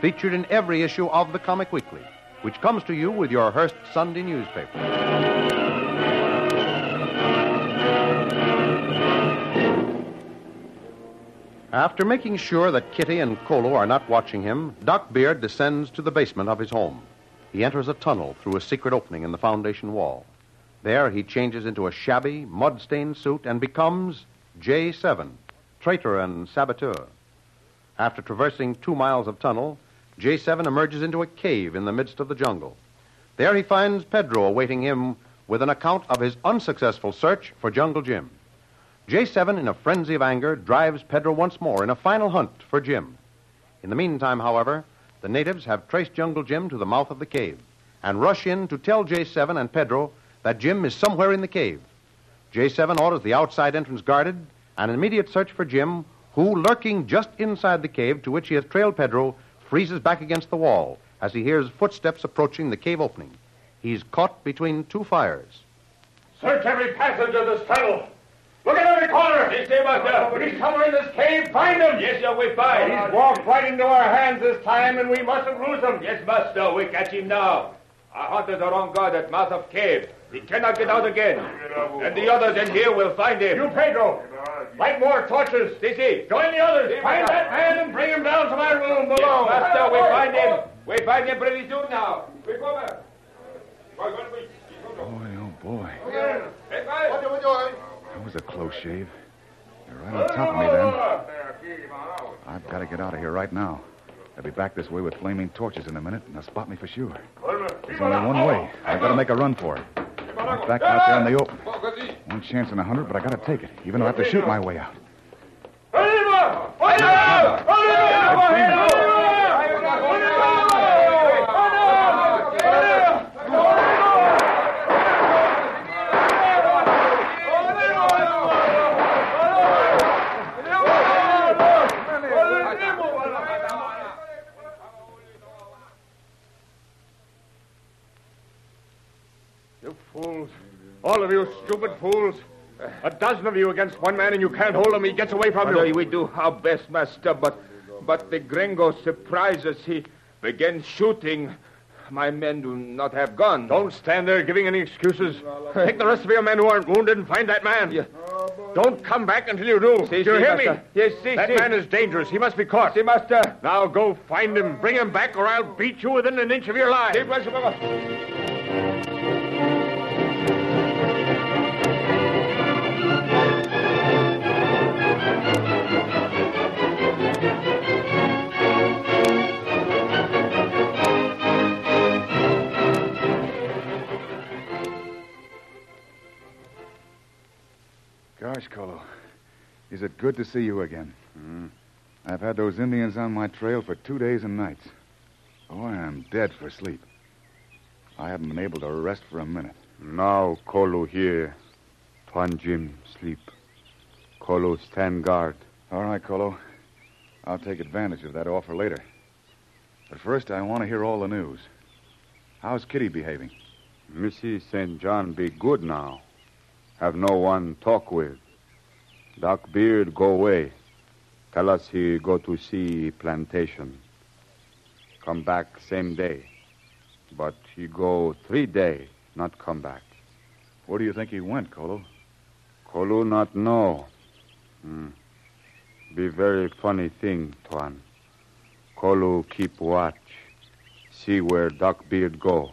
featured in every issue of the Comic Weekly, which comes to you with your Hearst Sunday newspaper. After making sure that Kitty and Kolu are not watching him, Doc Beard descends to the basement of his home. He enters a tunnel through a secret opening in the foundation wall. There he changes into a shabby, mud stained suit and becomes J7, traitor and saboteur. After traversing two miles of tunnel, J7 emerges into a cave in the midst of the jungle. There he finds Pedro awaiting him with an account of his unsuccessful search for Jungle Jim. J7, in a frenzy of anger, drives Pedro once more in a final hunt for Jim. In the meantime, however, the natives have traced Jungle Jim to the mouth of the cave and rush in to tell J7 and Pedro that Jim is somewhere in the cave. J7 orders the outside entrance guarded and an immediate search for Jim, who, lurking just inside the cave to which he has trailed Pedro, freezes back against the wall as he hears footsteps approaching the cave opening. He's caught between two fires. Search every passage of this tunnel. Look at every corner. Yes, sir, master. If he's somewhere in this cave, find him. Yes, sir, we find. He's walked right into our hands this time, and we mustn't lose him. Yes, master, we catch him now. Our hunters are on guard at mouth of cave. He cannot get out again. And the others in here will find him. You, Pedro, light more torches. Sissy. Join the others. Si, Find that man and bring him down to my room Yes, below. master, we find him. We find him pretty soon now. We go back. Boy, oh boy. Hey, guys. That was a close shave. You're right on top of me then. I've got to get out of here right now. They'll be back this way with flaming torches in a minute, and they'll spot me for sure. There's only one way. I've got to make a run for it. Right back out there in the open. Chance in a hundred, but I got to take it, even though I have to shoot my way out. You fools. All of you stupid fools. A dozen of you against one man, and you can't hold him. He gets away from you. we do our best, master, but but the gringo surprises. He begins shooting. My men do not have guns. Don't stand there giving any excuses. Take the rest of your men who aren't wounded and find that man. Yeah. Don't come back until you do. Si, do you si, hear me? Yes, si, That si. man is dangerous. He must be caught. Si, master. Now go find him, bring him back, or I'll beat you within an inch of your life. Gosh, Kolu. Is it good to see you again? Mm-hmm. I've had those Indians on my trail for two days and nights. Oh, I am dead for sleep. I haven't been able to rest for a minute. Now Kolu here. Tuan Jim sleep. Kolu stand guard. All right, Kolu. I'll take advantage of that offer later. But first, I want to hear all the news. How's Kitty behaving? Missy St. John be good now. Have no one talk with. Doc Beard go away. Tell us he go to see plantation. Come back same day. But he go three day, not come back. Where do you think he went, Kolu? Kolu not know. Hmm. Be very funny thing, Tuan. Kolu keep watch. See where Doc Beard go.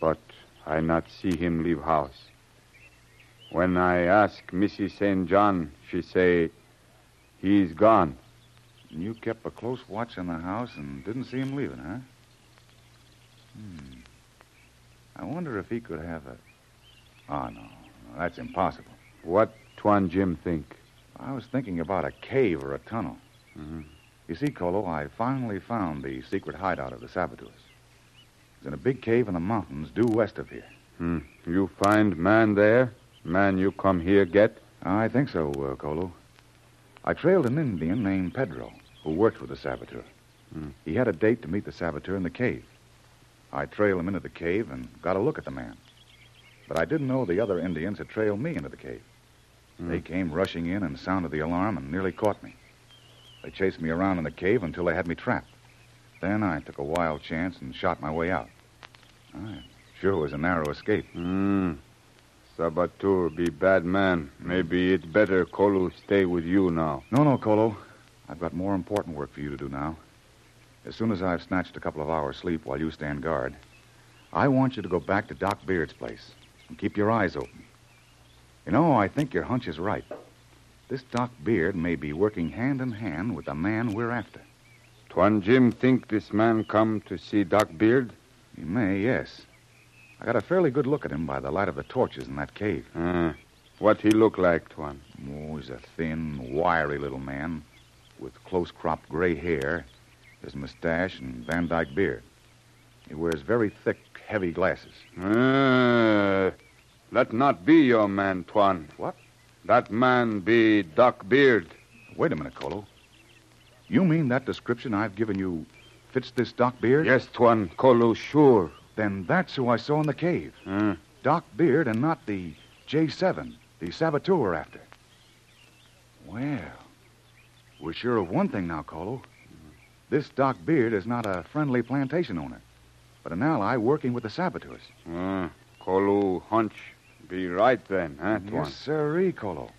But I not see him leave house. When I ask Missy St. John, she say he's gone. And You kept a close watch on the house and didn't see him leaving, huh? Hmm. I wonder if he could have a. Oh, no. no that's impossible. What Tuan Jim think? I was thinking about a cave or a tunnel. Mhm. You see, Kolu, I finally found the secret hideout of the saboteurs. It's in a big cave in the mountains due west of here. Hmm. You find man there? Man you come here get? I think so, uh, Kolu. I trailed an Indian named Pedro who worked with the saboteur. Hmm. He had a date to meet the saboteur in the cave. I trailed him into the cave and got a look at the man. But I didn't know the other Indians had trailed me into the cave. Hmm. They came rushing in and sounded the alarm and nearly caught me. They chased me around in the cave until they had me trapped. Then I took a wild chance and shot my way out. I sure was a narrow escape. Hmm. Sabatur be bad man. Maybe it's better Kolu stay with you now. No, no, Kolu. I've got more important work for you to do now. As soon as I've snatched a couple of hours' sleep while you stand guard, I want you to go back to Doc Beard's place and keep your eyes open. You know, I think your hunch is right. This Doc Beard may be working hand in hand with the man we're after. Tuan Jim think this man come to see Doc Beard? He may, yes. I got a fairly good look at him by the light of the torches in that cave. Uh, what he look like, Tuan? Oh, he's a thin, wiry little man with close cropped gray hair, his mustache, and Van Dyke beard. He wears very thick, heavy glasses. Uh, that not be your man, Tuan. What? That man be Doc Beard. Wait a minute, Kolu. You mean that description I've given you fits this Doc Beard? Yes, Tuan. Kolu sure. Then that's who I saw in the cave. Uh, Doc Beard and not the J7, the saboteur we're after. Well, we're sure of one thing now, Kolu. This Doc Beard is not a friendly plantation owner, but an ally working with the saboteurs. uh, hunch be right then, huh, Tuan? Yes, sirree, Kolu.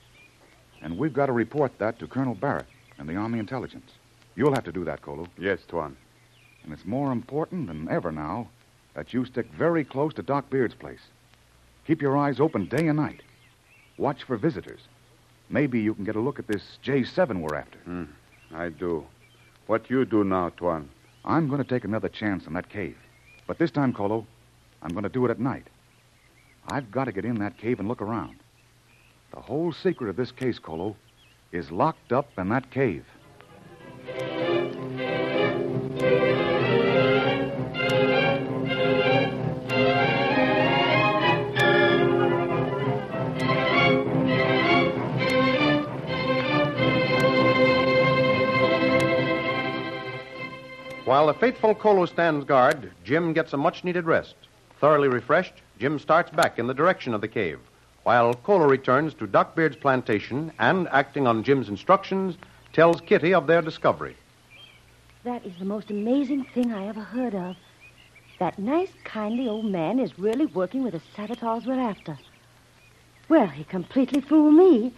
And we've got to report that to Colonel Barrett and the Army Intelligence. You'll have to do that, Kolu. Yes, Tuan. And it's more important than ever now that you stick very close to Doc Beard's place. Keep your eyes open day and night. Watch for visitors. Maybe you can get a look at this J7 we're after. Hmm. I do. What you do now, Tuan? I'm going to take another chance on that cave. But this time, Kolu, I'm going to do it at night. I've got to get in that cave and look around. The whole secret of this case, Kolu, is locked up in that cave. Faithful Kolu stands guard, Jim gets a much needed rest. Thoroughly refreshed, Jim starts back in the direction of the cave, while Kolu returns to Doc Beard's plantation and, acting on Jim's instructions, tells Kitty of their discovery. That is the most amazing thing I ever heard of. That nice, kindly old man is really working with the saboteurs we're after. Well, he completely fooled me.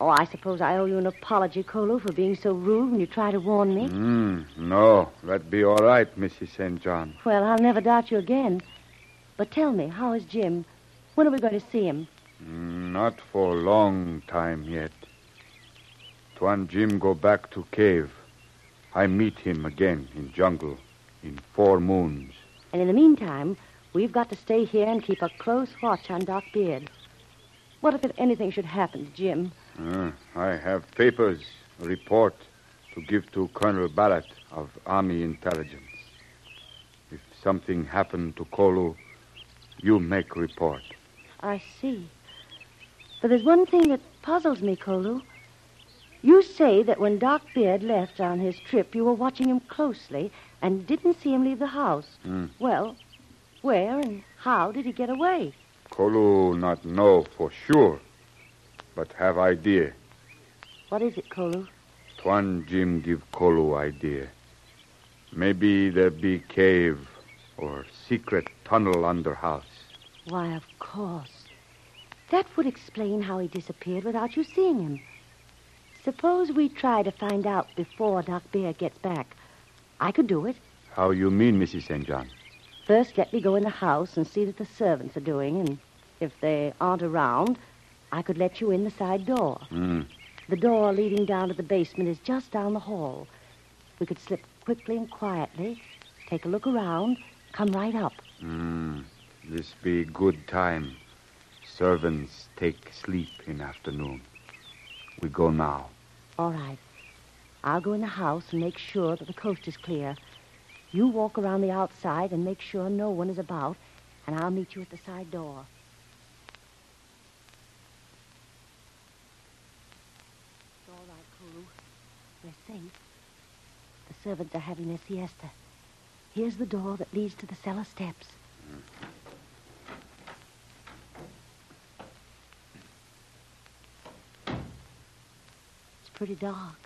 Oh, I suppose I owe you an apology, Kolu, for being so rude when you tried to warn me. Mm, no, that'd be all right, Mrs. St. John. Well, I'll never doubt you again. But tell me, how is Jim? When are we going to see him? Mm, not for long time yet. Tuan Jim go back to cave. I meet him again in jungle in four moons. And in the meantime, we've got to stay here and keep a close watch on Doc Beard. What if anything should happen to Jim? Uh, I have papers, a report to give to Colonel Barrett of Army Intelligence. If something happened to Kolu, you make report. I see. But there's one thing that puzzles me, Kolu. You say that when Doc Beard left on his trip, you were watching him closely and didn't see him leave the house. Hmm. Well, where and how did he get away? Kolu not know for sure, but have idea. What is it, Kolu? Tuan Jim give Kolu idea. Maybe there be cave or secret tunnel under house. Why, of course. That would explain how he disappeared without you seeing him. Suppose we try to find out before Doc Bear gets back. I could do it. How you mean, Mrs. St. John? First, let me go in the house and see that the servants are doing, and if they aren't around, I could let you in the side door. Hmm. The door leading down to the basement is just down the hall. We could slip quickly and quietly, take a look around, come right up. Hmm. This be good time. Servants take sleep in afternoon. We go now. All right. I'll go in the house and make sure that the coast is clear. You walk around the outside and make sure no one is about, and I'll meet you at the side door. It's Kulu. We're safe. The servants are having their siesta. Here's the door that leads to the cellar steps. It's pretty dark.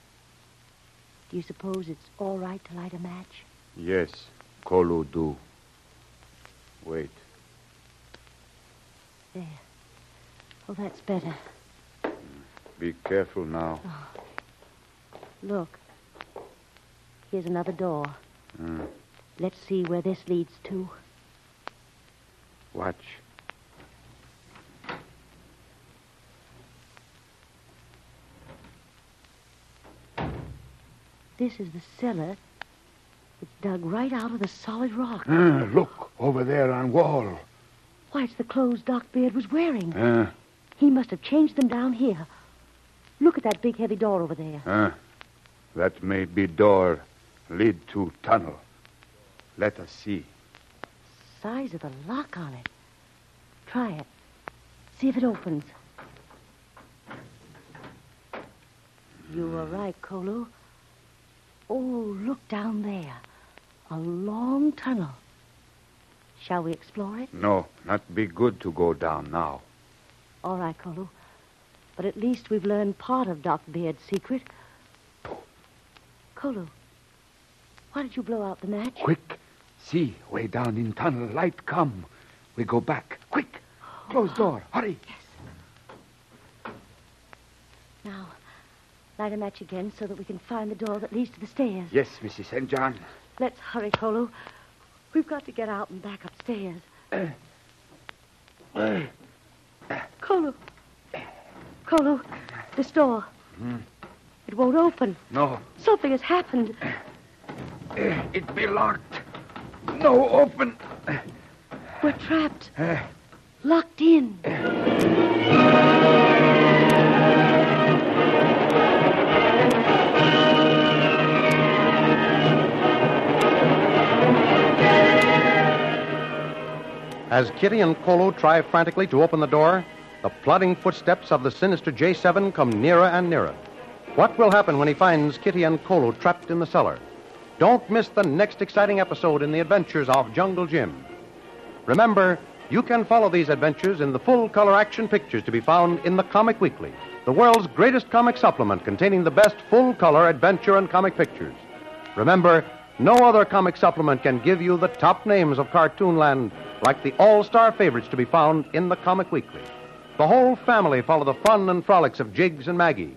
Do you suppose it's all right to light a match? Yes, Kolu do. Wait. There. Oh, that's better. Be careful now. Oh. Look. Here's another door. Hmm. Let's see where this leads to. Watch. This is the cellar. It's dug right out of the solid rock. Ah, look, over there on wall. Why, it's the clothes Doc Beard was wearing. Ah, He must have changed them down here. Look at that big heavy door over there. Huh? That may be door lead to tunnel. Let us see. Size of the lock on it. Try it. See if it opens. You were right, Kolu. Oh, look down there. A long tunnel. Shall we explore it? No, not be good to go down now. All right, Kolu. But at least we've learned part of Doc Beard's secret. Kolu, why did you blow out the match? quick. See, way down in tunnel, light come. We go back. Quick. Close door. Hurry. Yes. Now, light a match again so that we can find the door that leads to the stairs. Yes, Mrs. St. John. Let's hurry, Kolu. We've got to get out and back upstairs. Eh. Eh. Kolu. Kolu, this door. Hmm. It won't open. No, Something has happened. eh, it be locked. No, open. We're trapped. Eh, Locked in. As Kitty and Kolu try frantically to open the door, the plodding footsteps of the sinister J7 come nearer and nearer. What will happen when he finds Kitty and Kolu trapped in the cellar? Don't miss the next exciting episode in the adventures of Jungle Jim. Remember, You can follow these adventures in the full color action pictures to be found in the Comic Weekly, the world's greatest comic supplement containing the best full color adventure and comic pictures. Remember, no other comic supplement can give you the top names of Cartoonland like the all star favorites to be found in the Comic Weekly. The whole family follow the fun and frolics of Jiggs and Maggie,